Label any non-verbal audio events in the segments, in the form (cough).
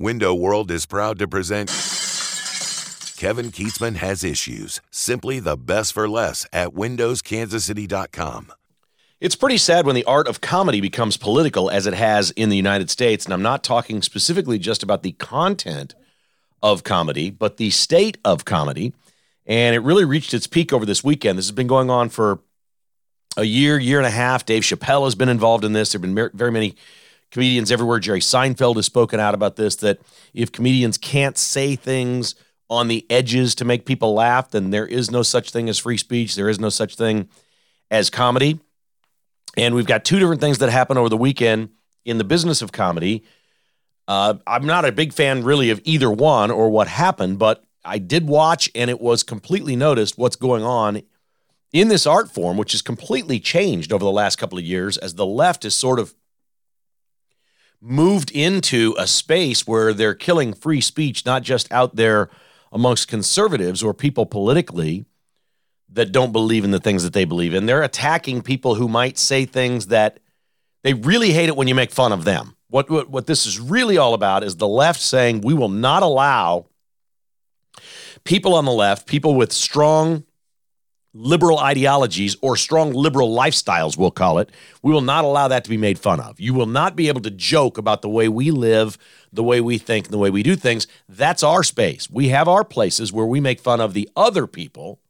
Window World is proud to present Kevin Kietzman Has Issues. Simply the best for less at WindowsKansasCity.com. It's pretty sad when the art of comedy becomes political as it has in the United States. And I'm not talking specifically just about the content of comedy, but the state of comedy. And it really reached its peak over this weekend. This has been going on for a year, year and a half. Dave Chappelle has been involved in this. There have been very many comedians everywhere. Jerry Seinfeld has spoken out about this that if comedians can't say things on the edges to make people laugh, then there is no such thing as free speech. There is no such thing as comedy. And we've got two different things that happened over the weekend in the business of comedy. Uh, I'm not a big fan, really, of either one or what happened, but I did watch and it was completely noticed what's going on in this art form, which has completely changed over the last couple of years as the left has sort of moved into a space where they're killing free speech, not just out there amongst conservatives or people politically that don't believe in the things that they believe in. They're attacking people who might say things that they really hate it when you make fun of them. What, what, what this is really all about is the left saying we will not allow people on the left, people with strong liberal ideologies or strong liberal lifestyles, we'll call it, we will not allow that to be made fun of. You will not be able to joke about the way we live, the way we think, and the way we do things. That's our space. We have our places where we make fun of the other people,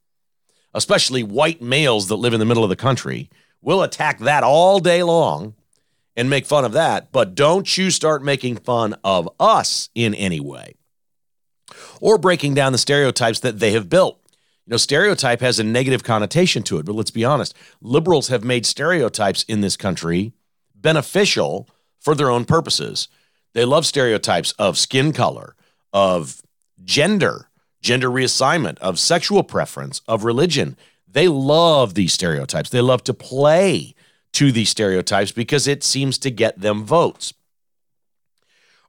especially white males that live in the middle of the country. We'll attack that all day long and make fun of that, but don't you start making fun of us in any way or breaking down the stereotypes that they have built. You know, stereotype has a negative connotation to it, but let's be honest. Liberals have made stereotypes in this country beneficial for their own purposes. They love stereotypes of skin color, of gender, gender reassignment, of sexual preference, of religion. They love these stereotypes. They love to play to these stereotypes because it seems to get them votes.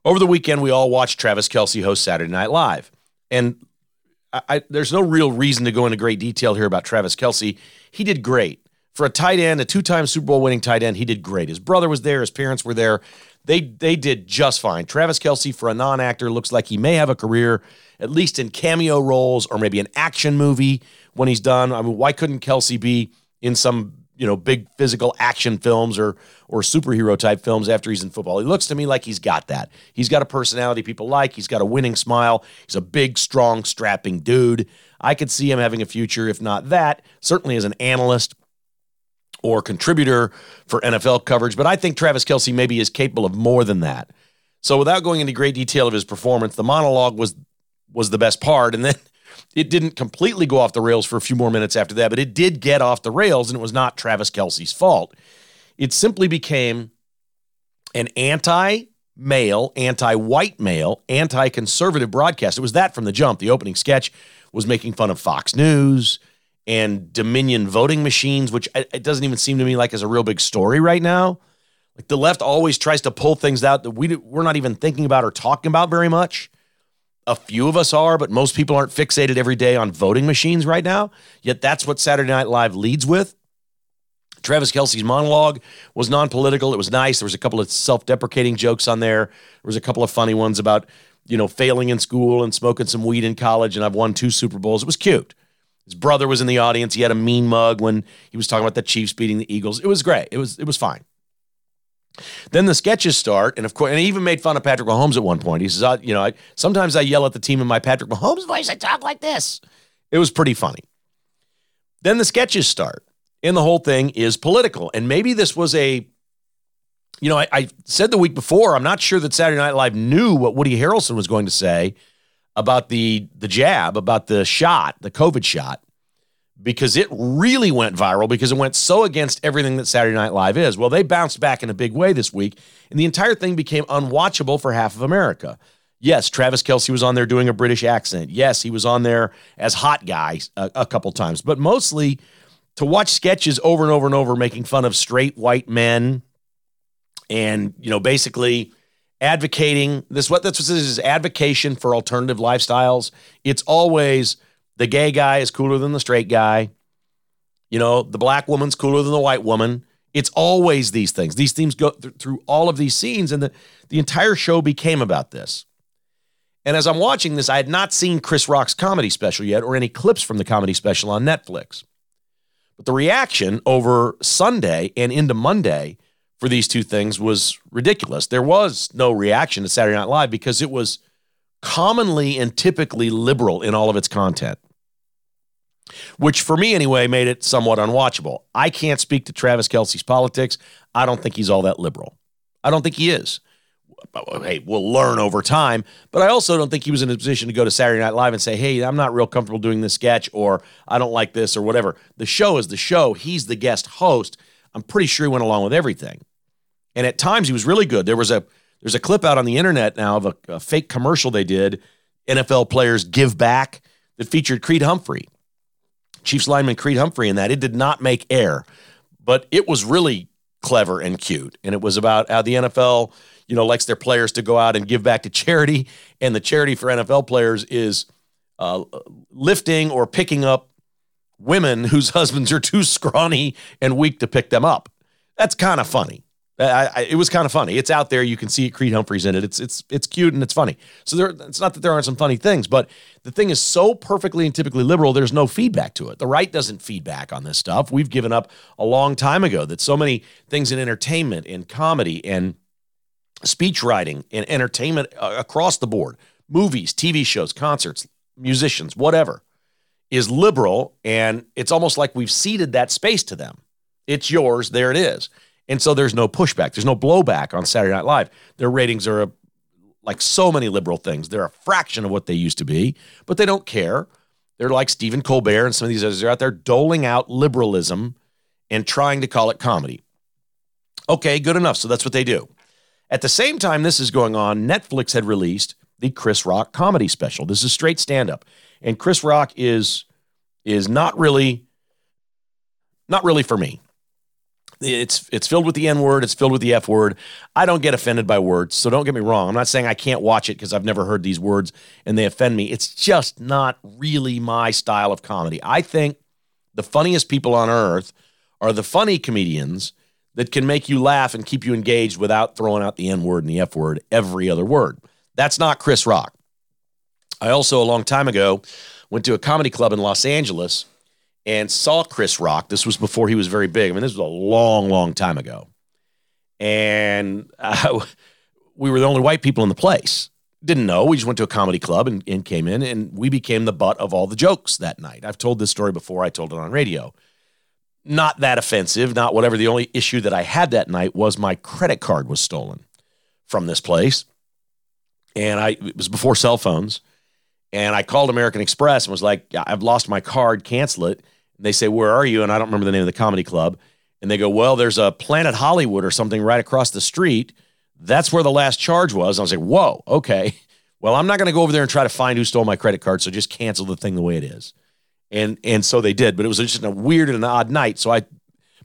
Over the weekend, we all watched Travis Kelce host Saturday Night Live. And I, there's no real reason to go into great detail here about Travis Kelce. He did great. For a tight end, a two time Super Bowl winning tight end, he did great. His brother was there, his parents were there. They, they did just fine. Travis Kelce, for a non actor, looks like he may have a career, at least in cameo roles or maybe an action movie when he's done. I mean, why couldn't Kelce be in some you know big physical action films or or superhero type films after he's in football. He looks to me like he's got that. He's got a personality people like. He's got a winning smile. He's a big, strong, strapping dude. I could see him having a future, if not that, certainly as an analyst or contributor for NFL coverage. But I think Travis Kelce maybe is capable of more than that. So without going into great detail of his performance, the monologue was was the best part, and then it didn't completely go off the rails for a few more minutes after that, but it did get off the rails, and it was not Travis Kelce's fault. It simply became an anti male, anti white male, anti conservative broadcast. It was that from the jump. The opening sketch was making fun of Fox News and Dominion voting machines, which it doesn't even seem to me like is a real big story right now. Like the left always tries to pull things out that we, we're not even thinking about or talking about very much. A few of us are, but most people aren't fixated every day on voting machines right now. Yet that's what Saturday Night Live leads with. Travis Kelce's monologue was non political. It was nice. There was a couple of self deprecating jokes on there. There was a couple of funny ones about, you know, failing in school and smoking some weed in college. And I've won two Super Bowls. It was cute. His brother was in the audience. He had a mean mug when he was talking about the Chiefs beating the Eagles. It was great. It was it was fine. Then the sketches start, and of course, and he even made fun of Patrick Mahomes at one point. He says, I, "You know, I, sometimes I yell at the team in my Patrick Mahomes voice. I talk like this." It was pretty funny. Then the sketches start, and the whole thing is political. And maybe this was a, you know, I, I said the week before, I'm not sure that Saturday Night Live knew what Woody Harrelson was going to say about the the jab, about the shot, the COVID shot because it really went viral because it went so against everything that Saturday Night Live is. Well, they bounced back in a big way this week, and the entire thing became unwatchable for half of America. Yes, Travis Kelce was on there doing a British accent. Yes, he was on there as hot guy a, a couple times, but mostly to watch sketches over and over and over making fun of straight white men and, you know, basically advocating this what that's what this is advocation for alternative lifestyles. It's always the gay guy is cooler than the straight guy. You know, the black woman's cooler than the white woman. It's always these things. These themes go th- through all of these scenes, and the, the entire show became about this. And as I'm watching this, I had not seen Chris Rock's comedy special yet or any clips from the comedy special on Netflix. But the reaction over Sunday and into Monday for these two things was ridiculous. There was no reaction to Saturday Night Live because it was commonly and typically liberal in all of its content, which for me anyway made it somewhat unwatchable. I can't speak to Travis Kelce's politics. I don't think he's all that liberal. I don't think he is. Hey, we'll learn over time, but I also don't think he was in a position to go to Saturday Night Live and say, "Hey, I'm not real comfortable doing this sketch," or "I don't like this," or whatever. The show is the show. He's the guest host. I'm pretty sure he went along with everything, and at times he was really good. There was a there's a clip out on the internet now of a, a fake commercial they did. NFL players give back that featured Creed Humphrey, Chiefs lineman Creed Humphrey, in that. It did not make air, but it was really clever and cute. And it was about how the NFL, you know, likes their players to go out and give back to charity. And the charity for NFL players is uh, lifting or picking up women whose (laughs) husbands are too scrawny and weak to pick them up. That's kind of funny. I, I, it was kind of funny. It's out there. You can see. Creed Humphrey's in it. It's it's it's cute and it's funny. So there, it's not that there aren't some funny things, but the thing is so perfectly and typically liberal. There's no feedback to it. The right doesn't feedback on this stuff. We've given up a long time ago. That so many things in entertainment, in comedy, and speech writing, and entertainment uh, across the board, movies, TV shows, concerts, musicians, whatever, is liberal, and it's almost like we've ceded that space to them. It's yours. There it is. And so there's no pushback. There's no blowback on Saturday Night Live. Their ratings are a, like so many liberal things. They're a fraction of what they used to be, but they don't care. They're like Stephen Colbert and some of these others. They're out there doling out liberalism and trying to call it comedy. Okay, good enough. So that's what they do. At the same time this is going on, Netflix had released the Chris Rock comedy special. This is straight stand up. And Chris Rock is is not really not really for me it's it's filled with the N word, it's filled with the F word. I don't get offended by words, so don't get me wrong. I'm not saying I can't watch it because I've never heard these words and they offend me. It's just not really my style of comedy. I think the funniest people on earth are the funny comedians that can make you laugh and keep you engaged without throwing out the N word and the F word every other word. That's not Chris Rock. I also, a long time ago, went to a comedy club in Los Angeles and saw Chris Rock. This was before he was very big. I mean, this was a long, long time ago. And uh, (laughs) we were the only white people in the place. Didn't know. We just went to a comedy club and, and came in, and we became the butt of all the jokes that night. I've told this story before, I told it on radio. Not that offensive, not whatever. The only issue that I had that night was my credit card was stolen from this place. And I it was before cell phones. And I called American Express and was like, I've lost my card, cancel it. And they say, Where are you? And I don't remember the name of the comedy club. And they go, Well, there's a Planet Hollywood or something right across the street. That's where the last charge was. And I was like, Whoa, okay. (laughs) Well, I'm not going to go over there and try to find who stole my credit card. So just cancel the thing the way it is. And and so they did. But it was just a weird and an odd night. So I,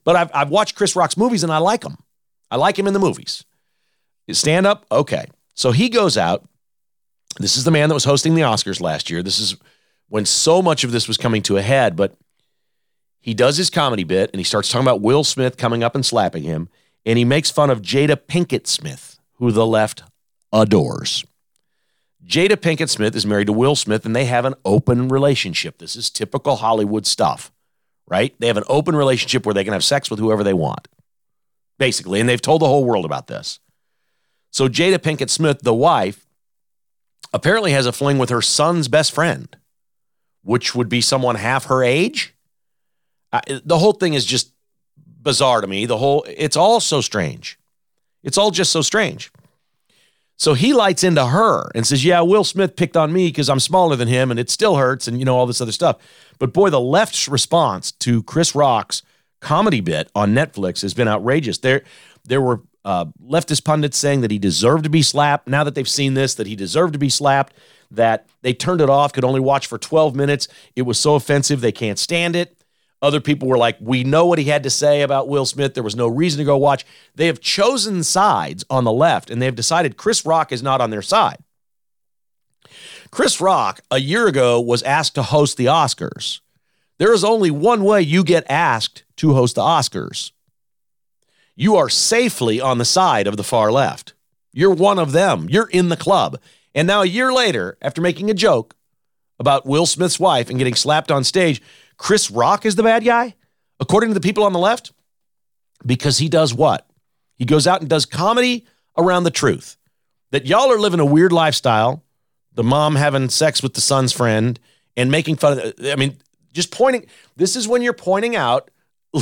but I've, I've watched Chris Rock's movies and I like him. I like him in the movies. Stand up, okay. So he goes out this is the man that was hosting the Oscars last year. This is when so much of this was coming to a head, but he does his comedy bit and he starts talking about Will Smith coming up and slapping him. And he makes fun of Jada Pinkett Smith, who the left adores. Jada Pinkett Smith is married to Will Smith and they have an open relationship. This is typical Hollywood stuff, right? They have an open relationship where they can have sex with whoever they want, basically. And they've told the whole world about this. So Jada Pinkett Smith, the wife, apparently has a fling with her son's best friend, which would be someone half her age. The whole thing is just bizarre to me. The whole, it's all so strange. It's all just so strange. So he lights into her and says, Yeah, Will Smith picked on me because I'm smaller than him and it still hurts and, you know, all this other stuff. But boy, the left's response to Chris Rock's comedy bit on Netflix has been outrageous. There, there were uh, leftist pundits saying that he deserved to be slapped. Now that they've seen this, that he deserved to be slapped, that they turned it off, could only watch for 12 minutes. It was so offensive, they can't stand it. Other people were like, we know what he had to say about Will Smith. There was no reason to go watch. They have chosen sides on the left, and they have decided Chris Rock is not on their side. Chris Rock, a year ago, was asked to host the Oscars. There is only one way you get asked to host the Oscars you are safely on the side of the far left. You're one of them. You're in the club. And now, a year later, after making a joke about Will Smith's wife and getting slapped on stage, Chris Rock is the bad guy, according to the people on the left, because he does what? He goes out and does comedy around the truth that y'all are living a weird lifestyle, the mom having sex with the son's friend and making fun of, I mean, just pointing, this is when you're pointing out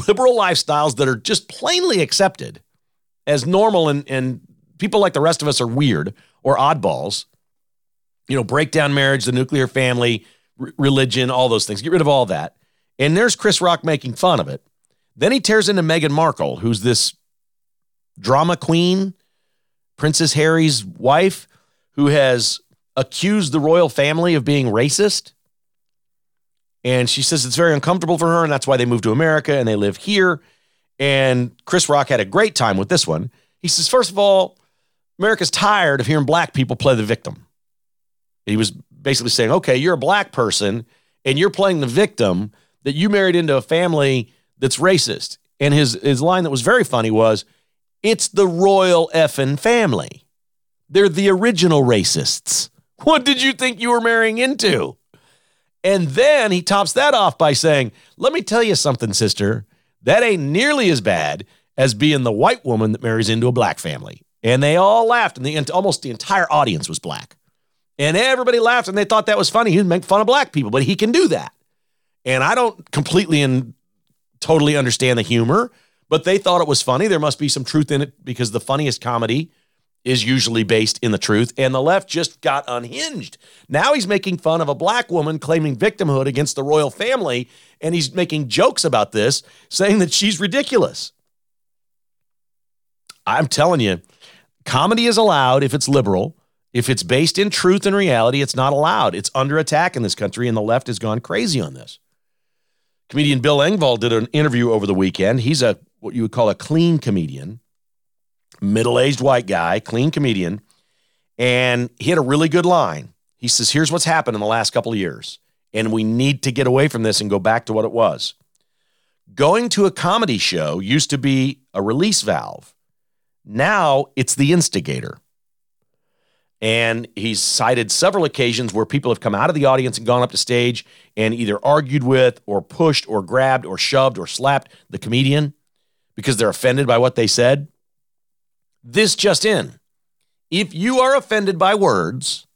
liberal lifestyles that are just plainly accepted as normal and, and people like the rest of us are weird or oddballs. You know, break down marriage, the nuclear family, r- religion, all those things. Get rid of all that. And there's Chris Rock making fun of it. Then he tears into Meghan Markle, who's this drama queen, Princess Harry's wife, who has accused the royal family of being racist. And she says it's very uncomfortable for her, and that's why they moved to America and they live here. And Chris Rock had a great time with this one. He says, first of all, America's tired of hearing black people play the victim. He was basically saying, okay, you're a black person and you're playing the victim that you married into a family that's racist. And his, his line that was very funny was, it's the royal effing family. They're the original racists. (laughs) What did you think you were marrying into? And then he tops that off by saying, Let me tell you something, sister. That ain't nearly as bad as being the white woman that marries into a black family. And they all laughed, and the, almost the entire audience was black. And everybody laughed, and they thought that was funny. He'd make fun of black people, but he can do that. And I don't completely and totally understand the humor, but they thought it was funny. There must be some truth in it because the funniest comedy is usually based in the truth. And the left just got unhinged. Now he's making fun of a black woman claiming victimhood against the royal family. And he's making jokes about this, saying that she's ridiculous. I'm telling you, comedy is allowed if it's liberal. If it's based in truth and reality, it's not allowed. It's under attack in this country, and the left has gone crazy on this. Comedian Bill Engvall did an interview over the weekend. He's a what you would call a clean comedian middle aged white guy, clean comedian. And he had a really good line. He says, Here's what's happened in the last couple of years. And we need to get away from this and go back to what it was. Going to a comedy show used to be a release valve. Now it's the instigator. And he's cited several occasions where people have come out of the audience and gone up to stage and either argued with or pushed or grabbed or shoved or slapped the comedian because they're offended by what they said. This just in. If you are offended by words,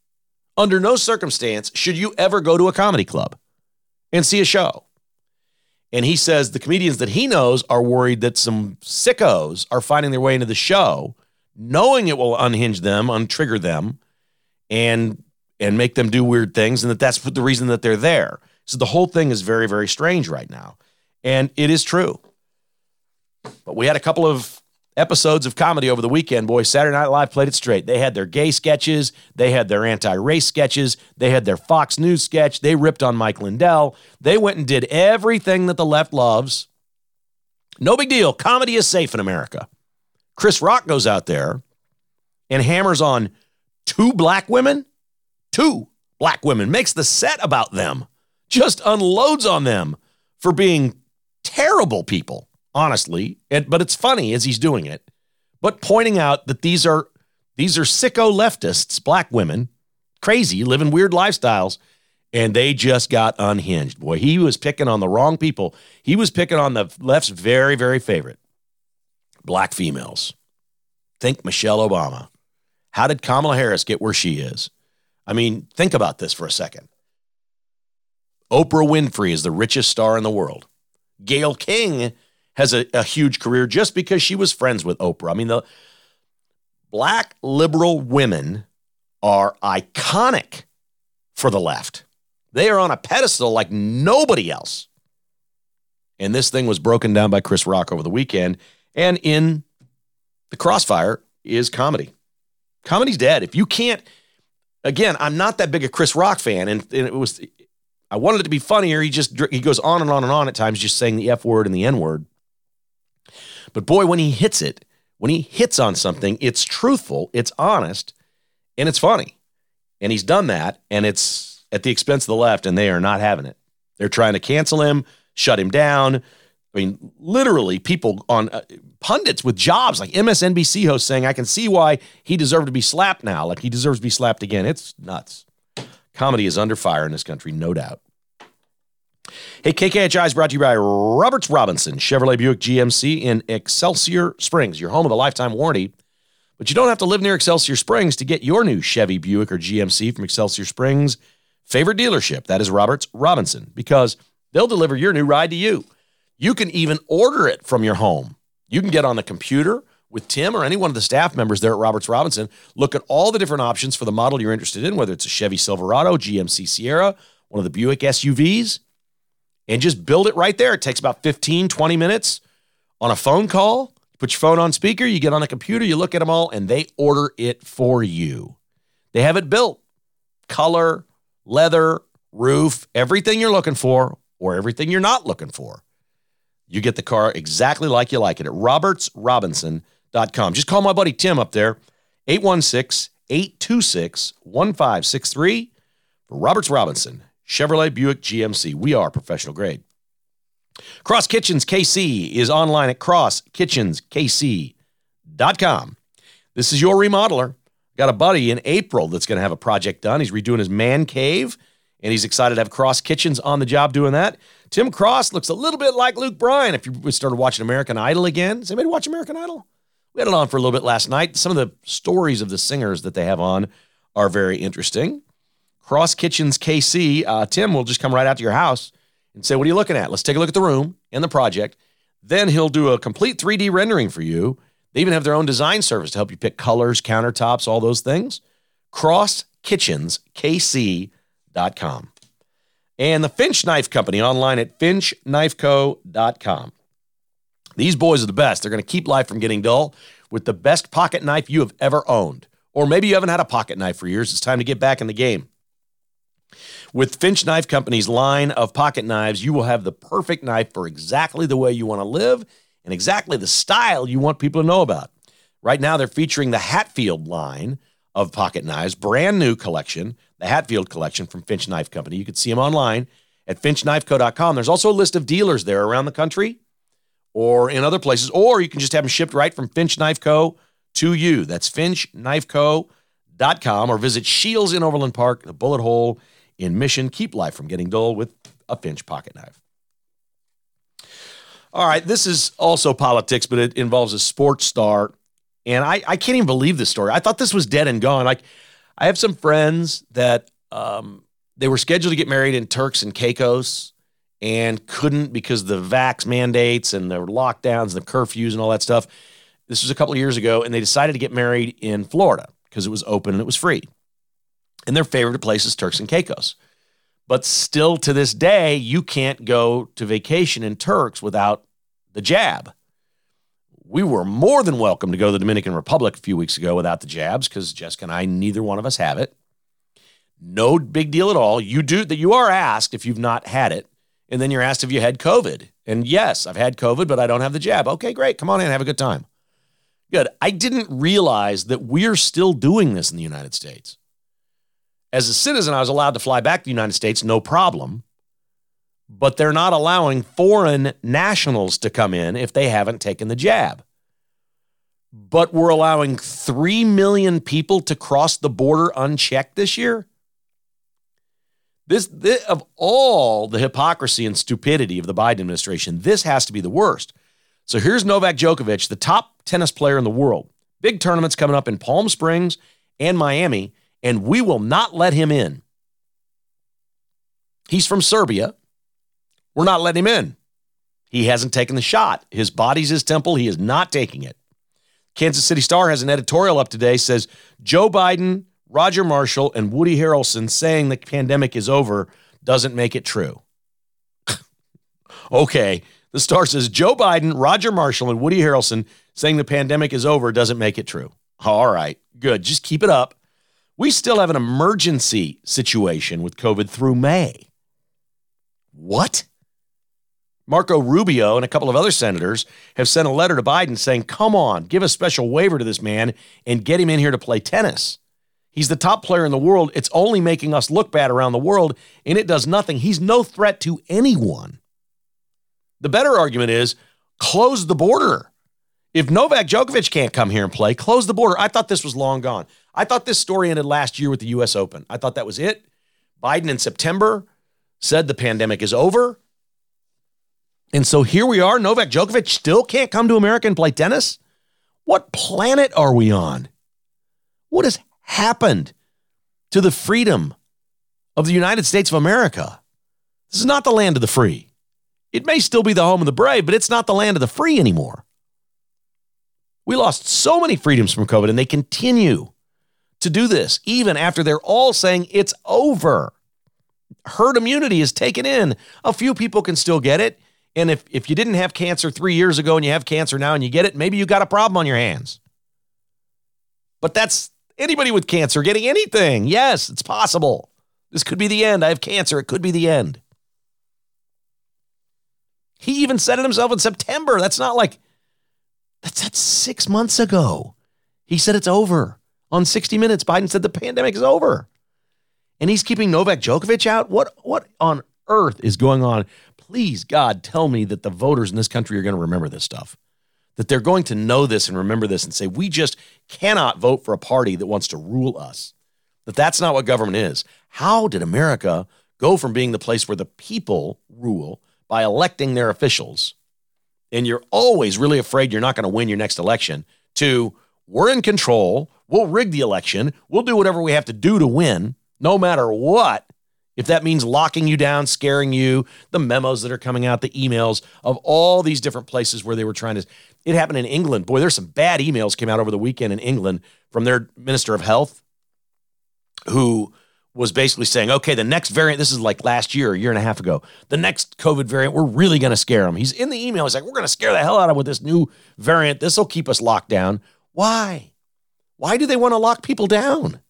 under no circumstance should you ever go to a comedy club and see a show. And he says the comedians that he knows are worried that some sickos are finding their way into the show, knowing it will unhinge them, untrigger them, and and make them do weird things, and that that's the reason that they're there. So the whole thing is very, very strange right now, and it is true. But we had a couple of episodes of comedy over the weekend, Boy, Saturday Night Live played it straight. They had their gay sketches, they had their anti race sketches, they had their Fox News sketch, they ripped on Mike Lindell. They went and did everything that the left loves. No big deal. Comedy is safe in America. Chris Rock goes out there and hammers on two black women, two black women, makes the set about them, just unloads on them for being terrible people honestly. And, but it's funny as he's doing it, but pointing out that these are these are sicko leftists, black women, crazy, living weird lifestyles, and they just got unhinged. Boy, he was picking on the wrong people. He was picking on the left's very, very favorite, black females. Think Michelle Obama. How did Kamala Harris get where she is? I mean, think about this for a second. Oprah Winfrey is the richest star in the world. Gayle King has a, a huge career just because she was friends with Oprah. I mean, the black liberal women are iconic for the left. They are on a pedestal like nobody else. And this thing was broken down by Chris Rock over the weekend. And in the crossfire is comedy. Comedy's dead. If you can't, again, I'm not that big a Chris Rock fan, and, and it was I wanted it to be funnier. He just he goes on and on and on at times, just saying the F word and the N word. But boy, when he hits it, when he hits on something, it's truthful, it's honest, and it's funny. And he's done that, and it's at the expense of the left, and they are not having it. They're trying to cancel him, shut him down. I mean, literally, people on uh, pundits with jobs like MSNBC hosts saying, I can see why he deserved to be slapped now. Like he deserves to be slapped again. It's nuts. Comedy is under fire in this country, no doubt. Hey, KKHI is brought to you by Roberts Robinson, Chevrolet Buick GMC in Excelsior Springs, your home of a lifetime warranty. But you don't have to live near Excelsior Springs to get your new Chevy Buick or GMC from Excelsior Springs' favorite dealership. That is Roberts Robinson, because they'll deliver your new ride to you. You can even order it from your home. You can get on the computer with Tim or any one of the staff members there at Roberts Robinson, look at all the different options for the model you're interested in, whether it's a Chevy Silverado, GMC Sierra, one of the Buick SUVs, and just build it right there. It takes about 15, 20 minutes on a phone call. Put your phone on speaker, you get on a computer, you look at them all, and they order it for you. They have it built color, leather, roof, everything you're looking for, or everything you're not looking for. You get the car exactly like you like it at robertsrobinson.com. Just call my buddy Tim up there, 816 826 1563 for Roberts Robinson, Chevrolet Buick GMC. We are professional grade. Cross Kitchens KC is online at crosskitchenskc.com. This is your remodeler. Got a buddy in April that's going to have a project done. He's redoing his man cave, and he's excited to have Cross Kitchens on the job doing that. Tim Cross looks a little bit like Luke Bryan. If you started watching American Idol again, does anybody watch American Idol? We had it on for a little bit last night. Some of the stories of the singers that they have on are very interesting. Cross Kitchens KC, uh, Tim will just come right out to your house and say, What are you looking at? Let's take a look at the room and the project. Then he'll do a complete 3D rendering for you. They even have their own design service to help you pick colors, countertops, all those things. CrossKitchensKC.com. And the Finch Knife Company online at finchknifeco.com. These boys are the best. They're going to keep life from getting dull with the best pocket knife you have ever owned. Or maybe you haven't had a pocket knife for years. It's time to get back in the game. With Finch Knife Company's line of pocket knives, you will have the perfect knife for exactly the way you want to live and exactly the style you want people to know about. Right now, they're featuring the Hatfield line of pocket knives, brand new collection, the Hatfield collection from Finch Knife Company. You can see them online at finchknifeco.com. There's also a list of dealers there around the country or in other places, or you can just have them shipped right from Finch Knife Co. to you. That's finchknifeco.com or visit Shields in Overland Park, the Bullet Hole in Mission. Keep life from getting dull with a Finch pocket knife. All right, this is also politics, but it involves a sports star. And I, I can't even believe this story. I thought this was dead and gone. Like, I have some friends that um, they were scheduled to get married in Turks and Caicos and couldn't because the vax mandates and the lockdowns and the curfews and all that stuff. This was a couple of years ago, and they decided to get married in Florida because it was open and it was free. And their favorite place is Turks and Caicos. But still to this day, you can't go to vacation in Turks without the jab. We were more than welcome to go to the Dominican Republic a few weeks ago without the jabs because Jessica and I, neither one of us have it. No big deal at all. You do that. You are asked if you've not had it, and then you're asked if you had COVID. And yes, I've had COVID, but I don't have the jab. Okay, great. Come on in, have a good time. Good. I didn't realize that we're still doing this in the United States. As a citizen, I was allowed to fly back to the United States, no problem. But they're not allowing foreign nationals to come in if they haven't taken the jab. But we're allowing 3 million people to cross the border unchecked this year. This, this, of all the hypocrisy and stupidity of the Biden administration, this has to be the worst. So here's Novak Djokovic, the top tennis player in the world. Big tournaments coming up in Palm Springs and Miami and we will not let him in. He's from Serbia. We're not letting him in. He hasn't taken the shot. His body's his temple. He is not taking it. Kansas City Star has an editorial up today says Joe Biden, Roger Marshall, and Woody Harrelson saying the pandemic is over doesn't make it true. (laughs) okay. The Star says Joe Biden, Roger Marshall, and Woody Harrelson saying the pandemic is over doesn't make it true. All right. Good. Just keep it up. We still have an emergency situation with COVID through May. What? Marco Rubio and a couple of other senators have sent a letter to Biden saying, come on, give a special waiver to this man and get him in here to play tennis. He's the top player in the world. It's only making us look bad around the world, and it does nothing. He's no threat to anyone. The better argument is close the border. If Novak Djokovic can't come here and play, close the border. I thought this was long gone. I thought this story ended last year with the US Open. I thought that was it. Biden in September said the pandemic is over. And so here we are. Novak Djokovic still can't come to America and play tennis. What planet are we on? What has happened to the freedom of the United States of America? This is not the land of the free. It may still be the home of the brave, but it's not the land of the free anymore. We lost so many freedoms from COVID, and they continue to do this even after they're all saying it's over. Herd immunity is taken in. A few people can still get it. And if, if you didn't have cancer three years ago and you have cancer now and you get it, maybe you got a problem on your hands. But that's anybody with cancer getting anything. Yes, it's possible. This could be the end. I have cancer. It could be the end. He even said it himself in September. That's not like, that's, that's six months ago. He said it's over. On 60 Minutes, Biden said the pandemic is over. And he's keeping Novak Djokovic out? What, what on earth is going on? Please, God, tell me that the voters in this country are going to remember this stuff. That they're going to know this and remember this and say, we just cannot vote for a party that wants to rule us. That that's not what government is. How did America go from being the place where the people rule by electing their officials, and you're always really afraid you're not going to win your next election, to we're in control, we'll rig the election, we'll do whatever we have to do to win, no matter what, if that means locking you down, scaring you, the memos that are coming out, the emails of all these different places where they were trying to. It happened in England. Boy, there's some bad emails came out over the weekend in England from their minister of health, who was basically saying, okay, the next variant, this is like last year, a year and a half ago, the next COVID variant, we're really going to scare them. He's in the email. He's like, we're going to scare the hell out of them with this new variant. This will keep us locked down. Why? Why do they want to lock people down?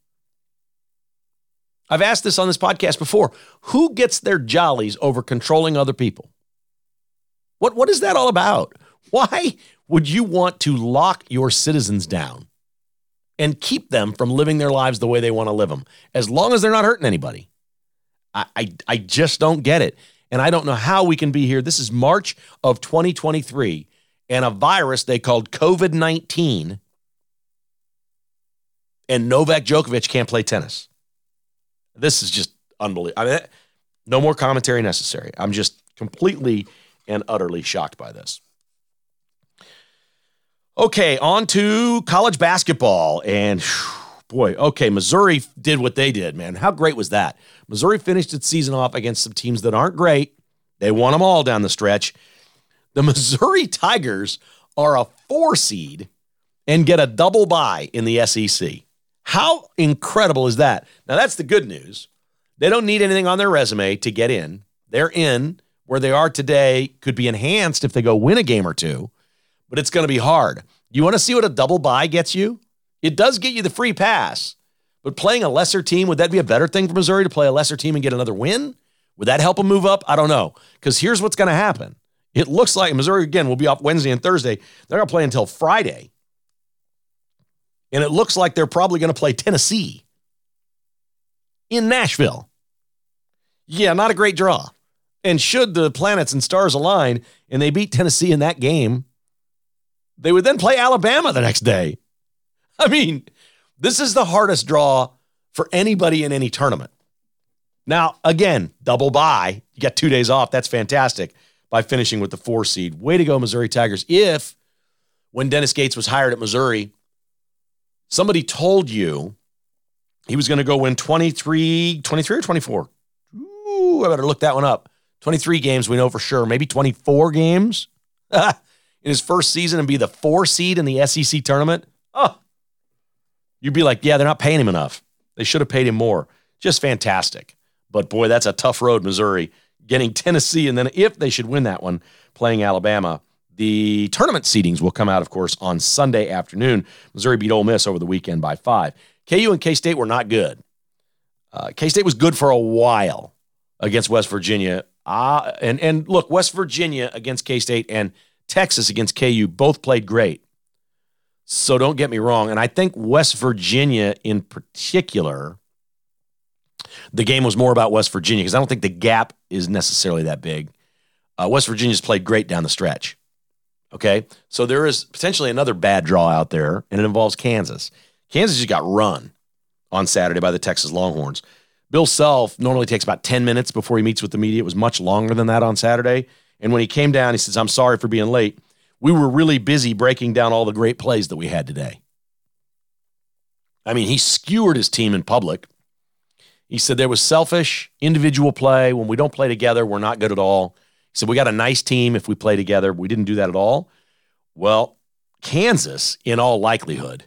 I've asked this on this podcast before. Who gets their jollies over controlling other people? What, what is that all about? Why would you want to lock your citizens down and keep them from living their lives the way they want to live them, as long as they're not hurting anybody? I, I, I just don't get it. And I don't know how we can be here. This is March of 2023, and a virus they called COVID 19, and Novak Djokovic can't play tennis. This is just unbelievable. I mean, no more commentary necessary. I'm just completely and utterly shocked by this. Okay, on to college basketball. And boy, okay, Missouri did what they did, man. How great was that? Missouri finished its season off against some teams that aren't great. They won them all down the stretch. The (laughs) Missouri Tigers are a four seed and get a double bye in the SEC. How incredible is that? Now, that's the good news. They don't need anything on their resume to get in. They're in. Where they are today could be enhanced if they go win a game or two, but it's going to be hard. You want to see what a double bye gets you? It does get you the free pass, but playing a lesser team, would that be a better thing for Missouri to play a lesser team and get another win? Would that help them move up? I don't know. Because here's what's going to happen. It looks like Missouri, again, will be off Wednesday and Thursday. They're going to play until Friday. And it looks like they're probably going to play Tennessee in Nashville. Yeah, not a great draw. And should the planets and stars align and they beat Tennessee in that game, they would then play Alabama the next day. (laughs) I mean, this is the hardest draw for anybody in any tournament. Now, again, double bye. You got two days off. That's fantastic by finishing with the four seed. Way to go, Missouri Tigers. If when Dennis Gates was hired at Missouri, somebody told you he was going to go win 23, 23 or 24. Ooh, I better look that one up. 23 games, we know for sure. Maybe 24 games (laughs) in his first season and be the four seed in the SEC tournament. Oh, you'd be like, yeah, they're not paying him enough. They should have paid him more. Just fantastic. But boy, that's a tough road, Missouri. Getting (laughs) Tennessee, and then if they should win that one, playing Alabama. The tournament seedings will come out, of course, on Sunday afternoon. Missouri beat Ole Miss over the weekend by five. KU and K State were not good. Uh, K State was good for a while against West Virginia. Uh, and, and look, West Virginia against K State and Texas against KU both played great. So don't get me wrong. And I think West Virginia in particular, the game was more about West Virginia because I don't think the gap is necessarily that big. Uh, West Virginia's played great down the stretch. Okay. So there is potentially another bad draw out there, and it involves Kansas. Kansas just got run on Saturday by the Texas Longhorns. Bill Self normally takes about 10 minutes before he meets with the media. It was much longer than that on Saturday. And when he came down, he says, I'm sorry for being late. We were really busy breaking down all the great plays that we had today. I mean, he skewered his team in public. He said there was selfish individual play. When we don't play together, we're not good at all. Said we got a nice team if we play together. We didn't do that at all. Well, Kansas, in all likelihood,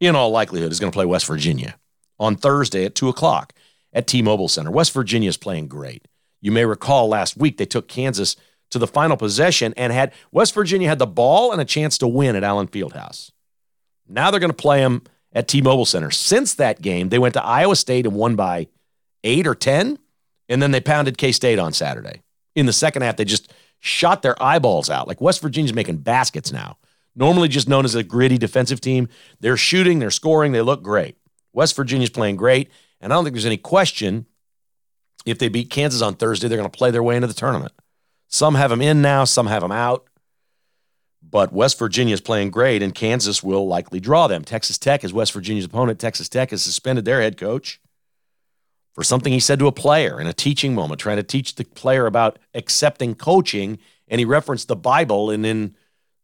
in all likelihood, is going to play West Virginia on Thursday at 2 o'clock at T Mobile Center. West Virginia is playing great. You may recall last week they took Kansas to the final possession and had West Virginia had the ball and a chance to win at Allen Fieldhouse. Now they're going to play them at T-Mobile Center. Since that game, they went to Iowa State and won by 8 or 10, and then they pounded K-State on Saturday. In the second half, they just shot their eyeballs out. Like West Virginia's making baskets now. Normally just known as a gritty defensive team. They're shooting, they're scoring, they look great. West Virginia's playing great, and I don't think there's any question if they beat Kansas on Thursday, they're going to play their way into the tournament. Some have them in now, some have them out. But West Virginia is playing great, and Kansas will likely draw them. Texas Tech is West Virginia's opponent. Texas Tech has suspended their head coach for something he said to a player in a teaching moment, trying to teach the player about accepting coaching. And he referenced the Bible, and in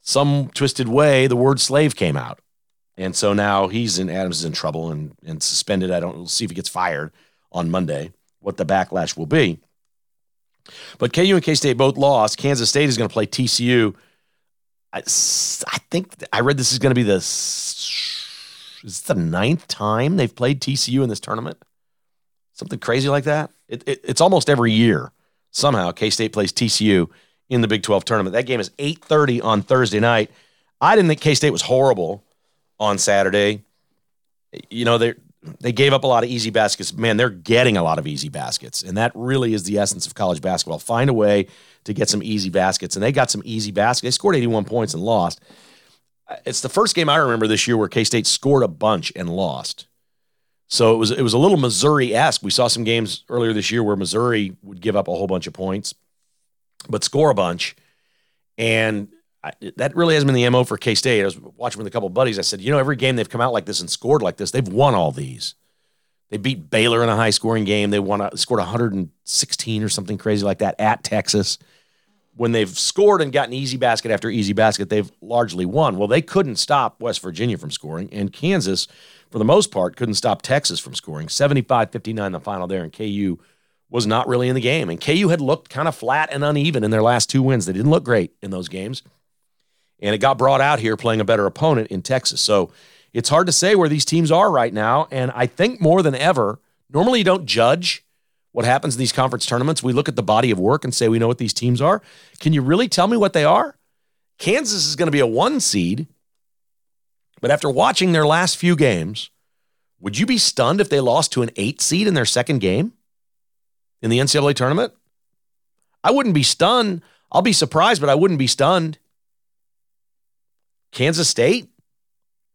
some twisted way, the word slave came out. And so now he's in Adams is in trouble and, and suspended. I don't we'll see if he gets fired on Monday, what the backlash will be. But KU and K State both lost. Kansas State is going to play TCU. I, I think I read this is going to be the is the ninth time they've played TCU in this tournament. Something crazy like that. It, it, it's almost every year. Somehow K State plays TCU in the Big 12 tournament. That game is 8:30 on Thursday night. I didn't think K State was horrible on Saturday. You know, they they gave up a lot of easy baskets. Man, they're getting a lot of easy baskets. And that really is the essence of college basketball. Find a way to get some easy baskets. And they got some easy baskets. They scored 81 points and lost. It's the first game I remember this year where K State scored a bunch and lost. So it was it was a little Missouri esque. We saw some games earlier this year where Missouri would give up a whole bunch of points, but score a bunch. And I, that really hasn't been the mo for K State. I was watching with a couple buddies. I said, you know, every game they've come out like this and scored like this, they've won all these. They beat Baylor in a high scoring game. They won, scored 116 or something crazy like that at Texas. When they've scored and gotten easy basket after easy basket, they've largely won. Well, they couldn't stop West Virginia from scoring, and Kansas, for the most part, couldn't stop Texas from scoring. 75 59 the final there, and KU was not really in the game. And KU had looked kind of flat and uneven in their last two wins. They didn't look great in those games and it got brought out here playing a better opponent in Texas. So it's hard to say where these teams are right now. And I think more than ever, normally you don't judge what happens in these conference tournaments. We look at the body of work and say we know what these teams are. Can you really tell me what they are? Kansas is going to be a one seed, but after watching their last few games, would you be stunned if they lost to an eight seed in their second game in the NCAA tournament? I wouldn't be stunned. I'll be surprised, but I wouldn't be stunned. Kansas State,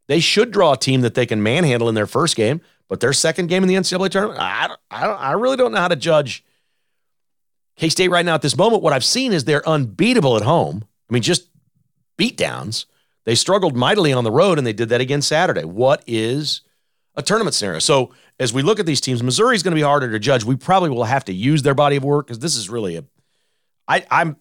they should draw a team that they can manhandle in their first game, but their second game in the NCAA tournament, I, don't, I, don't, I really don't know how to judge K State right now at this moment. What I've seen is they're unbeatable at home. I mean, just beatdowns. They struggled mightily on the road, and they did that again Saturday. What is a tournament scenario? So as we look at these teams, Missouri's going to be harder to judge. We probably will have to use their body of work because this is really a. I I'm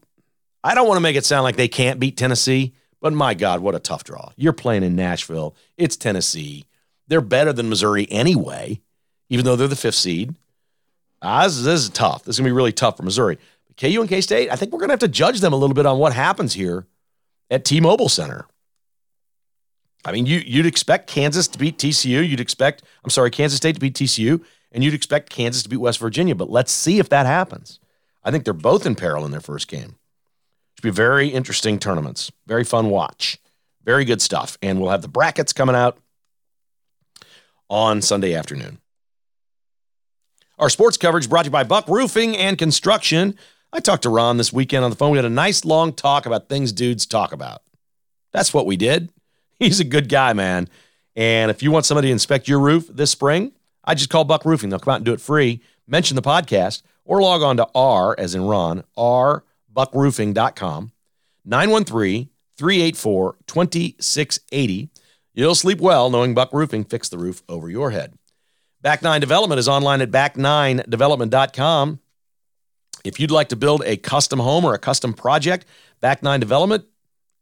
I don't want to make it sound like they can't beat Tennessee. But my God, what a tough draw. You're playing in Nashville. It's Tennessee. They're better than Missouri anyway, even though they're the fifth seed. Uh, this, this, is tough. This is going to be really tough for Missouri. But KU and K State, I think we're going to have to judge them a little bit on what happens here at T Mobile Center. I mean, you, you'd expect Kansas to beat TCU. You'd expect, I'm sorry, Kansas State to beat TCU, and you'd expect Kansas to beat West Virginia. But let's see if that happens. I think they're both in peril in their first game. Be very interesting tournaments. Very fun watch. Very good stuff. And we'll have the brackets coming out on Sunday afternoon. Our sports coverage brought to you by Buck Roofing and Construction. I talked to Ron this weekend on the phone. We had a nice long talk about things dudes talk about. That's what we did. (laughs) He's a good guy, man. And if you want somebody to inspect your roof this spring, I just call Buck Roofing. They'll come out and do it free. Mention the podcast or log on to R, as in Ron, R buckroofing.com, 913 384 2680. You'll sleep well knowing Buck Roofing fixed the roof over your head. Back Nine Development is online at back9development.com. If you'd like to build a custom home or a custom project, Back Nine Development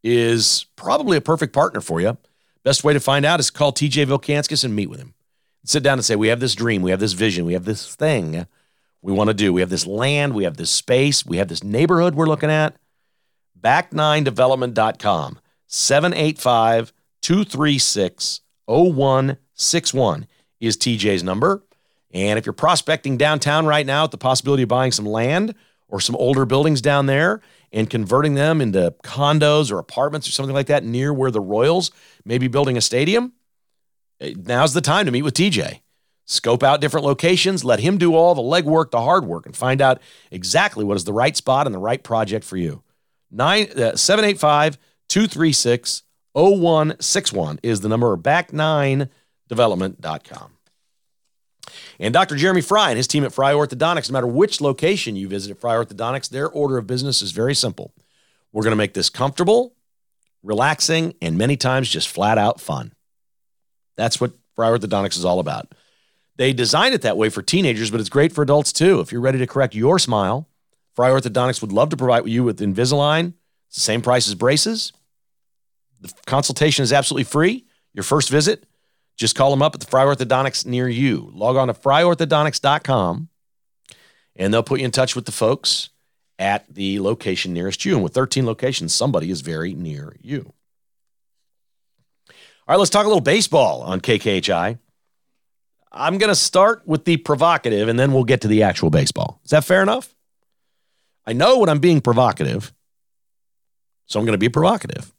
is probably a perfect partner for you. Best way to find out is call TJ Vilkanskis and meet with him. Sit down and say, We have this dream, we have this vision, we have this thing we want to do. We have this land, we have this space, we have this neighborhood we're looking at. Back9development.com, 785 236 0161 is TJ's number. And if you're prospecting downtown right now at the possibility of buying some land or some older buildings down there and converting them into condos or apartments or something like that near where the Royals may be building a stadium, eh, now's the time to meet with TJ. Scope out different locations, let him do all the legwork, the hard work, and find out exactly what is the right spot and the right project for you. Uh, 785 236 0161 is the number, of back9development.com. And Dr. Jeremy Fry and his team at Fry Orthodontics, no matter which location you visit at Fry Orthodontics, their order of business is very simple. We're going to make this comfortable, relaxing, and many times just flat out fun. That's what Fry Orthodontics is all about. They designed it that way for teenagers, but it's great for adults too. If you're ready to correct your smile, Fry Orthodontics would love to provide you with Invisalign. It's the same price as braces. The consultation is absolutely free. Your first visit, just call them up at the Fry Orthodontics near you. Log on to fryorthodontics.com and they'll put you in touch with the folks at the location nearest you. And with 13 locations, somebody is very near you. All right, let's talk a little baseball on KKHI. I'm going to start with the provocative and then we'll get to the actual baseball. Is that fair enough? I know when I'm being provocative, so I'm going to be provocative.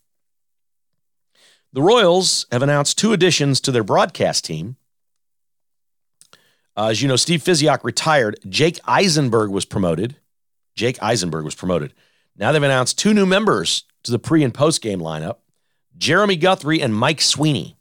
The Royals have announced two additions to their broadcast team. Uh, as you know, Steve Physioc retired. Jake Eisenberg was promoted. Jake Eisenberg was promoted. Now they've announced two new members to the pre and post game lineup Jeremy Guthrie and Mike Sweeney.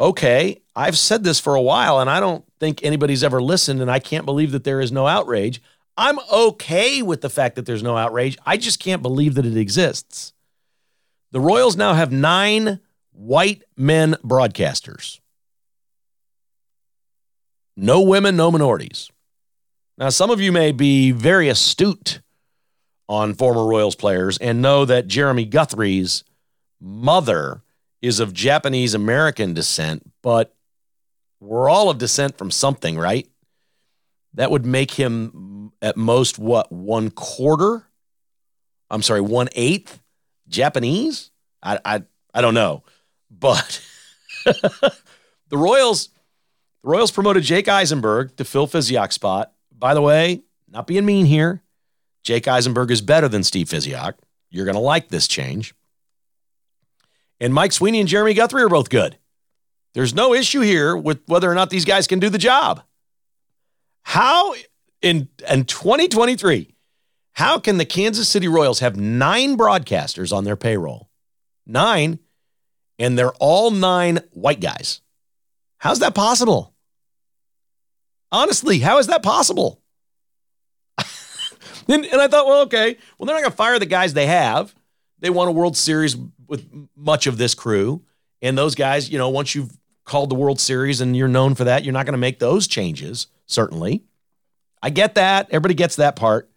Okay, I've said this for a while and I don't think anybody's ever listened, and I can't believe that there is no outrage. I'm okay with the fact that there's no outrage. I just can't believe that it exists. The Royals now have nine white men broadcasters. No women, no minorities. Now, some of you may be very astute on former Royals players and know that Jeremy Guthrie's mother is of Japanese American descent, but we're all of descent from something, right? That would make him at most what one quarter? I'm sorry, one eighth Japanese. I I I don't know, but (laughs) the Royals, the Royals promoted Jake Eisenberg to fill Physioc's spot. By the way, not being mean here, Jake Eisenberg is better than Steve Physioc. You're going to like this change. And Mike Sweeney and Jeremy Guthrie are both good. There's no issue here with whether or not these guys can do the job. How in, in 2023, how can the Kansas City Royals have nine broadcasters on their payroll? Nine, and they're all nine white guys. How's that possible? Honestly, how is that possible? (laughs) and, and, I thought, well, okay, well, they're not going to fire the guys they have. They won a World Series with much of this crew. And those guys, you know, once you've called the World Series and you're known for that, you're not going to make those changes, certainly. I get that. Everybody gets that part.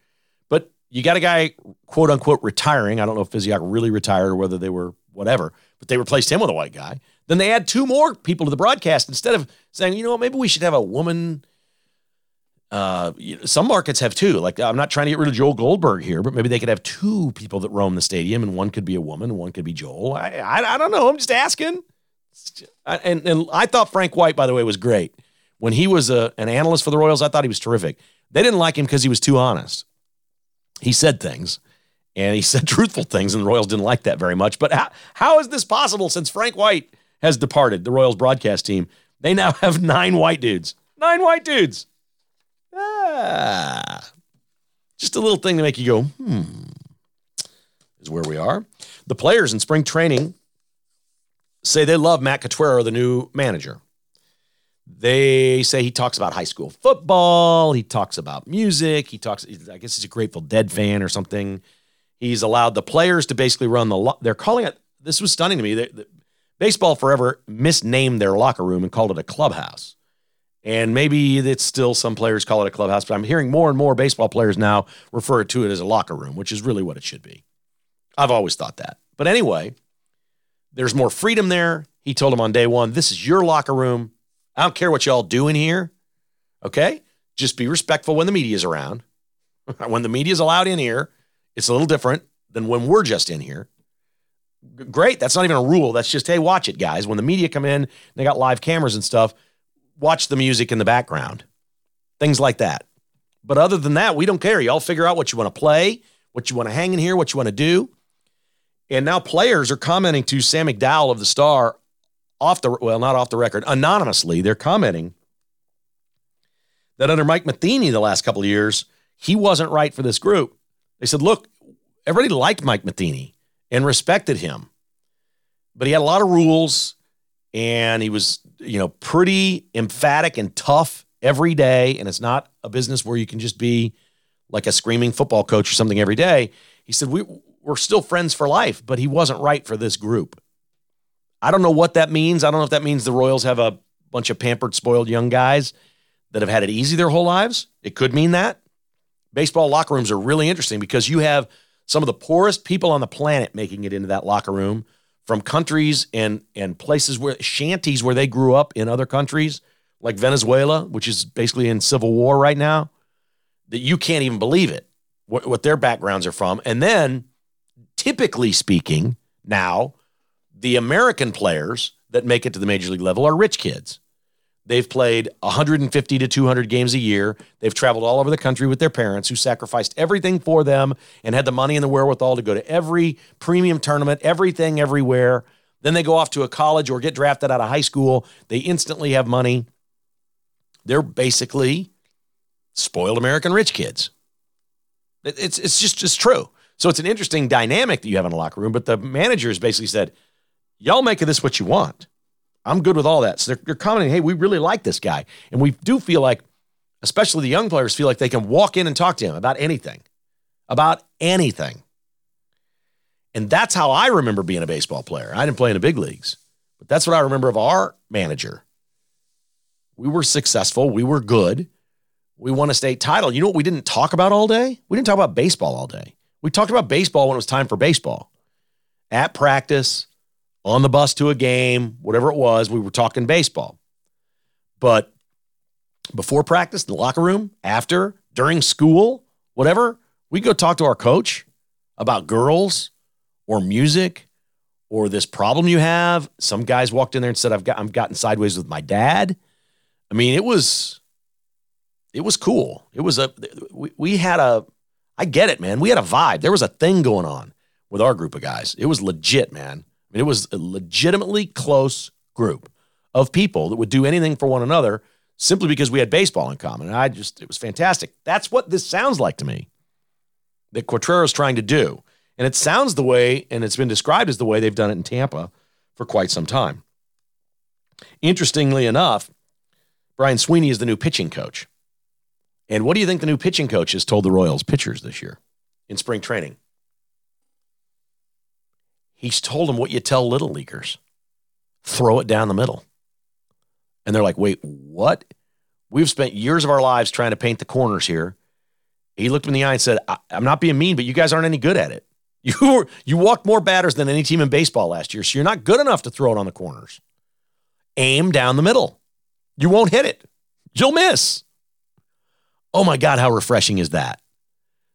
But you got a guy, quote unquote, retiring. I don't know if Physioc really retired or whether they were whatever, but they replaced him with a white guy. Then they add two more people to the broadcast instead of saying, you know, maybe we should have a woman uh, some markets have two. Like I'm not trying to get rid of Joel Goldberg here, but maybe they could have two people that roam the stadium, and one could be a woman, one could be Joel. I I, I don't know. I'm just asking. And and I thought Frank White, by the way, was great when he was a, an analyst for the Royals. I thought he was terrific. They didn't like him because he was too honest. He said things, and he (laughs) said truthful things, and the Royals didn't like that very much. But how, how is this possible since Frank White has departed the Royals broadcast team? They now (laughs) have nine white dudes. Nine white dudes. Ah, just a little thing to make you go, hmm, is where we are. The players in spring training say they love Matt Quatraro, the new manager. They say he talks about high school football. He talks about music. He talks, I guess he's a Grateful Dead fan or something. He's allowed the players to basically run the, lo- they're calling it, this was stunning to me. That baseball forever misnamed their locker room and called it a clubhouse. And maybe it's still some players call it a clubhouse, but I'm hearing more and more baseball players now refer to it as a locker room, which is really what it should be. I've always thought that. But anyway, there's more freedom there. He told him on day one, this is your locker room. I don't care what y'all do in here. Okay? Just be respectful when the media's around. (laughs) when the media's allowed in here, it's a little different than when we're just in here. Great. That's not even a rule. That's just, hey, watch it, guys. When the media come in, they got live cameras and stuff, watch the music in the background. Things like that. But other than that, we don't care. Y'all figure out what you want to play, what you want to hang in here, what you want to do. And now players are commenting to Sam McDowell of the Star off the well, not off the record, anonymously. They're commenting that under Mike Matheny the last couple of years, he wasn't right for this group. They said, look, everybody liked Mike Matheny and respected him, but he had a lot of rules and he was, you know, pretty emphatic and tough every day. And it's not a business where you can just be like a screaming football coach or something every day. He said, we, we're still friends for life, but he wasn't right for this group. I don't know what that means. I don't know if that means the Royals have a bunch of pampered, spoiled young guys that have had it easy their whole lives. It could mean that. Baseball locker rooms are really interesting because you have some of the poorest people on the planet making it into that locker room from countries and and places where shanties where they grew up in other countries like Venezuela, which is basically in civil war right now, that you can't even believe it what, what their backgrounds are from. And then typically speaking, now the American players that make it to the major league level are rich kids. They've played 150 to 200 games a year. They've traveled all over the country with their parents who sacrificed everything for them and had the money and the wherewithal to go to every premium tournament, everything, everywhere. Then they go off to a college or get drafted out of high school. They instantly have money. They're basically spoiled American rich kids. It's, it's just, just true. So it's an interesting dynamic that you have in a locker room. But the managers basically said, y'all make of this what you want. I'm good with all that. So they're, they're commenting, hey, we really like this guy. And we do feel like, especially the young players, feel like they can walk in and talk to him about anything, about anything. And that's how I remember being a baseball player. I didn't play in the big leagues, but that's what I remember of our manager. We were successful. We were good. We won a state title. You know what we didn't talk about all day? We didn't talk about baseball all day. We talked about baseball when it was time for baseball. At practice, on the bus to a game, whatever it was, we were talking baseball. But before practice, the locker room, after, during school, whatever, we go talk to our coach about girls or music or this problem you have. Some guys walked in there and said, I've got I'm gotten sideways with my dad. I mean, it was it was cool. It was a we, we had a I get it, man. We had a vibe. There was a thing going on with our group of guys. It was legit, man. I mean, it was a legitimately close group of people that would do anything for one another simply because we had baseball in common. And I just, it was fantastic. That's what this sounds like to me that Quatraro's trying to do. And it sounds the way, and it's been described as the way they've done it in Tampa for quite some time. Interestingly enough, Brian Sweeney is the new pitching coach. And what do you think the new pitching coach has told the Royals pitchers this year in spring training? He's told them what you tell little leaguers throw it down the middle. And they're like, wait, what? We've spent years of our lives trying to paint the corners here. He looked him in the eye and said, I'm not being mean, but you guys aren't any good at it. (laughs) You, were, you walked more batters than any team in baseball last year, so you're not good enough to throw it on the corners. Aim down the middle. You won't hit it. You'll miss. Oh my God, how refreshing is that?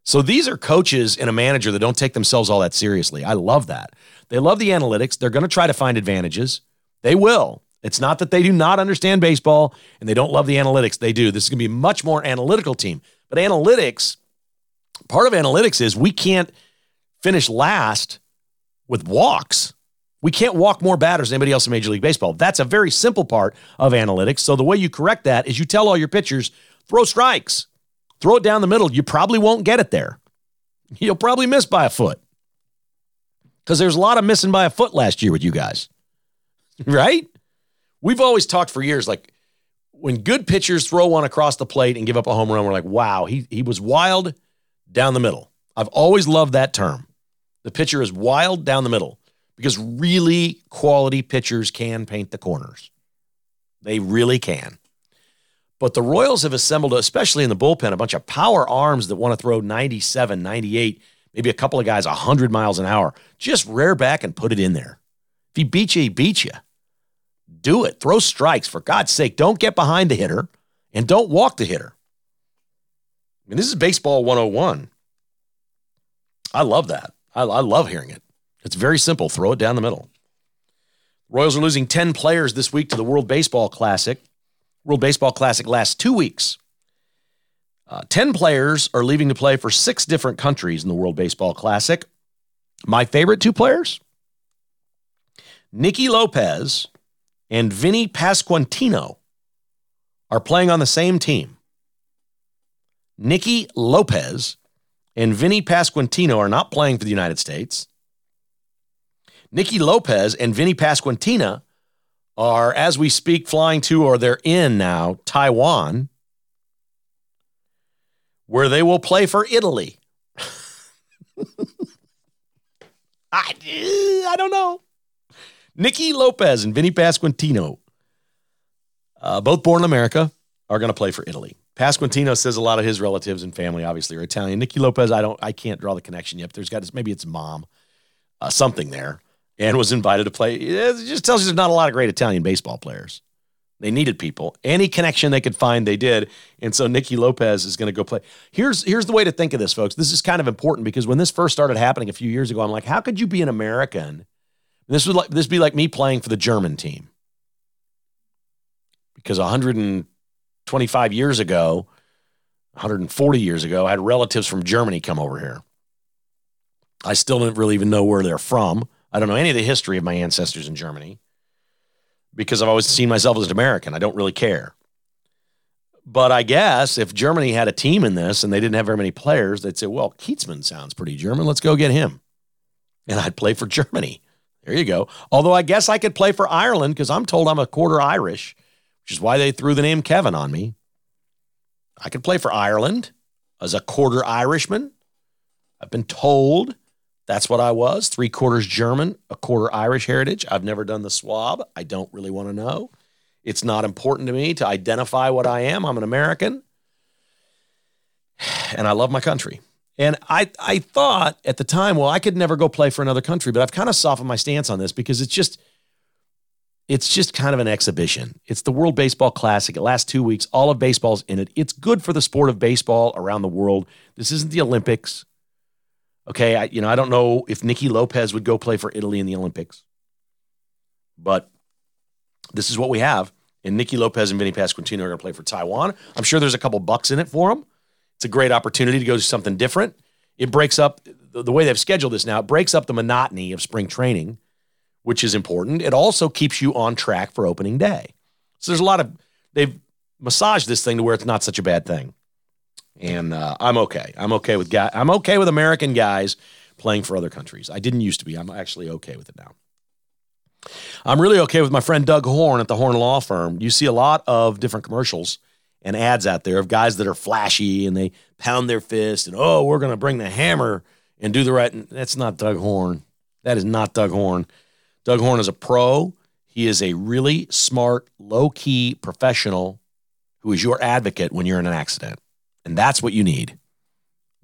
So these are coaches and a manager that don't take themselves all that seriously. I love that. They love the analytics. They're going to try to find advantages. They will. It's not that they do not understand baseball and they don't love the analytics. They do. This is going to be a much more analytical team. But analytics, part of analytics is we can't finish last with walks. We can't walk more batters than anybody else in Major League Baseball. That's a very simple part of analytics. So the way you correct that is you tell all your pitchers Throw strikes. Throw it down the middle. You probably won't get it there. You'll probably miss by a foot. Because there's a lot of missing by a foot last year with you guys. (laughs) Right? We've always talked for years like when good pitchers throw one across the plate and give up a home run, we're like, wow, he, he was wild down the middle. I've always loved that term. The pitcher is wild down the middle because really quality pitchers can paint the corners. They really can. But the Royals have assembled, especially in the bullpen, a bunch of power arms that want to throw 97, 98, maybe a couple of guys 100 miles an hour. Just rear back and put it in there. If he beats you, he beats you. Do it. Throw strikes. For God's sake, don't get behind the hitter and don't walk the hitter. I mean, this is baseball 101. I love that. I, I love hearing it. It's very simple. Throw it down the middle. Royals are losing 10 players this week to the World Baseball Classic. World Baseball Classic lasts two weeks. Uh, 10 players are leaving to play for six different countries in the World Baseball Classic. My favorite two players Nicky Lopez and Vinny Pasquantino are playing on the same team. Nicky Lopez and Vinny Pasquantino are not playing for the United States. Nicky Lopez and Vinny Pasquantino are, as we speak, flying to, or they're in now, Taiwan, where they will play for Italy. (laughs) I, I don't know. Nicky Lopez and Vinny Pasquantino, uh, both born in America, are going to play for Italy. Pasquantino says a lot of his relatives and family obviously are Italian. Nicky Lopez, I don't, I can't draw the connection yet. There's got maybe it's mom, uh, something there, and was invited to play. It just tells you there's not a lot of great Italian baseball players. They needed people. Any connection they could find, they did. And so Nicky Lopez is going to go play. Here's here's the way to think of this, folks. This is kind of important because when this first started happening a few years ago, I'm like, how could you be an American? This would like this be like me playing for the German team. Because 125 years ago, 140 years ago, I had relatives from Germany come over here. I still don't really even know where they're from. I don't know any of the history of my ancestors in Germany because I've always seen myself as an American. I don't really care. But I guess if Germany had a team in this and they didn't have very many players, they'd say, well, Kietzman sounds pretty German. Let's go get him. And I'd play for Germany. There you go. Although I guess I could play for Ireland because I'm told I'm a quarter Irish, which is why they threw the name Kevin on me. I could play for Ireland as a quarter Irishman. I've been told that's what I was three quarters German, a quarter Irish heritage. I've never done the swab. I don't really want to know. It's not important to me to identify what I am. I'm an American (sighs) and I love my country. And I, I thought at the time, well, I could never go play for another country, but I've kind of softened my stance on this because it's just, it's just kind of an exhibition. It's the World Baseball Classic. It lasts two weeks. All of baseball's in it. It's good for the sport of baseball around the world. This isn't the Olympics. Okay, I, you know, I don't know if Nicky Lopez would go play for Italy in the Olympics, but this is what we have. And Nicky Lopez and Vinny Pasquantino are going to play for Taiwan. I'm sure there's a couple bucks in it for them. It's a great opportunity to go do something different. It breaks up the way they've scheduled this now. It breaks up the monotony of spring training, which is important. It also keeps you on track for opening day. So there's a lot of they've massaged this thing to where it's not such a bad thing and uh, I'm okay. I'm okay with guy. I'm okay with American guys playing for other countries. I didn't used to be. I'm actually okay with it now. I'm really okay with my friend Doug Horn at the Horn Law Firm. You see a lot of different commercials and ads out there of guys that are flashy and they pound their fist and oh, we're going to bring the hammer and do the right. That's not Doug Horn. That is not Doug Horn. Doug Horn is a pro. He is a really smart, low key professional who is your advocate when you're in an accident. And that's what you need.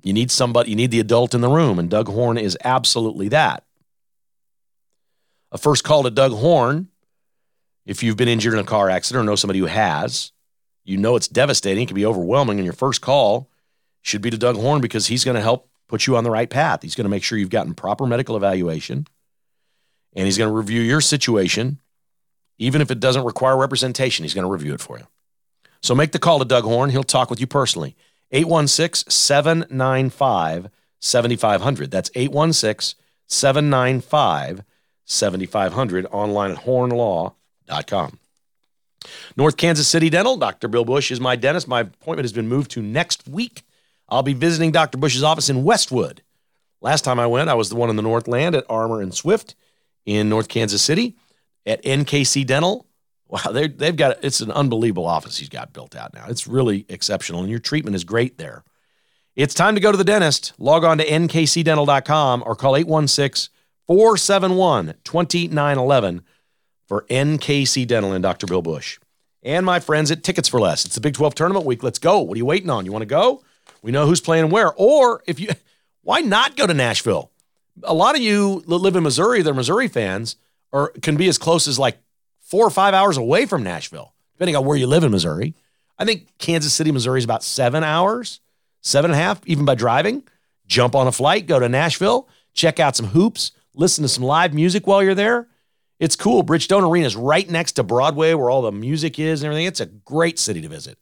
You need somebody, you need the adult in the room, and Doug Horn is absolutely that. A first call to Doug Horn, if you've been injured in a car accident or know somebody who has, you know it's devastating, it can be overwhelming, and your first call should be to Doug Horn because he's going to help put you on the right path. He's going to make sure you've gotten proper medical evaluation, and he's going to review your situation. Even if it doesn't require representation, he's going to review it for you. So make the call to Doug Horn. He'll talk with you personally. 816 795 7500. That's 816 795 7500 online at hornlaw.com. North Kansas City Dental, Dr. Bill Bush is my dentist. My appointment has been moved to next week. I'll be visiting Dr. Bush's office in Westwood. Last time I went, I was the one in the Northland at Armour and Swift in North Kansas City. At NKC Dental, Wow, they they've got it's an unbelievable office he's got built out now. It's really exceptional, and your treatment is great there. It's time to go to the dentist. Log on to nkcdental.com or call 816 471 2911 for NKC Dental and Dr. Bill Bush. And my friends at Tickets for Less. It's the Big 12 tournament week. Let's go. What are you waiting on? You want to go? We know who's playing where. Or if you, (laughs) why not go to Nashville? A lot of you that live in Missouri, they're Missouri fans, or can be as close as like four or five hours away from Nashville, depending on where you live in Missouri. I think Kansas City, Missouri is about seven hours, seven and a half, even by driving. Jump on a flight, go to Nashville, check out some hoops, listen to some live music while you're there. It's cool. Bridgestone Arena is right next to Broadway where all the music is and everything. It's a great city to visit.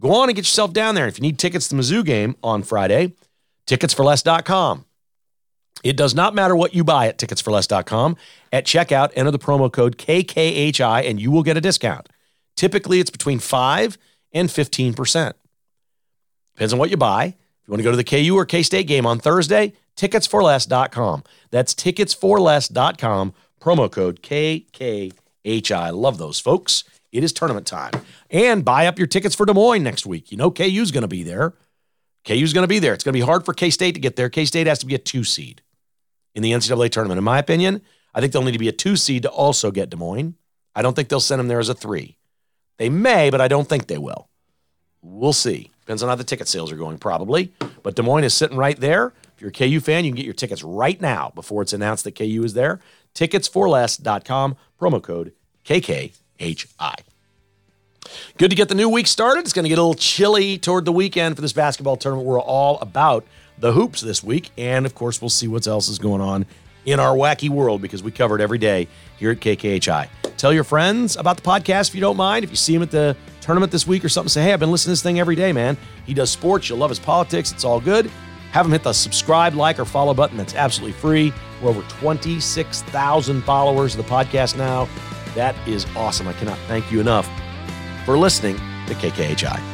Go on and get yourself down there. If you need tickets to the Mizzou game on Friday, ticketsforless.com. It does not matter what you buy at ticketsforless.com. At checkout, enter the promo code KKHI and you will get a discount. Typically, it's between 5 and 15%. Depends on what you buy. If you want to go to the KU or K State game on Thursday, ticketsforless.com. That's ticketsforless.com, promo code KKHI. Love those folks. It is tournament time. And buy up your tickets for Des Moines next week. You know KU's going to be there. KU's going to be there. It's going to be hard for K State to get there. K State has to be a two seed in the NCAA tournament. In my opinion, I think they'll need to be a two seed to also get Des Moines. I don't think they'll send them there as a three. They may, but I don't think they will. We'll see. Depends on how the ticket sales are going, probably. But Des Moines is sitting right there. If you're a KU fan, you can get your tickets right now before it's announced that KU is there. Ticketsforless.com, promo code KKHI. Good to get the new week started. It's going to get a little chilly toward the weekend for this basketball tournament. We're all about the hoops this week. And of course, we'll see what else is going on in our wacky world because we cover it every day here at KKHI. Tell your friends about the podcast if you don't mind. If you see him at the tournament this week or something, say, hey, I've been listening to this thing every day, man. He does sports. You'll love his politics. It's all good. Have him hit the subscribe, like, or follow button. That's absolutely free. We're over 26,000 followers of the podcast now. That is awesome. I cannot thank you enough for listening to KKHI.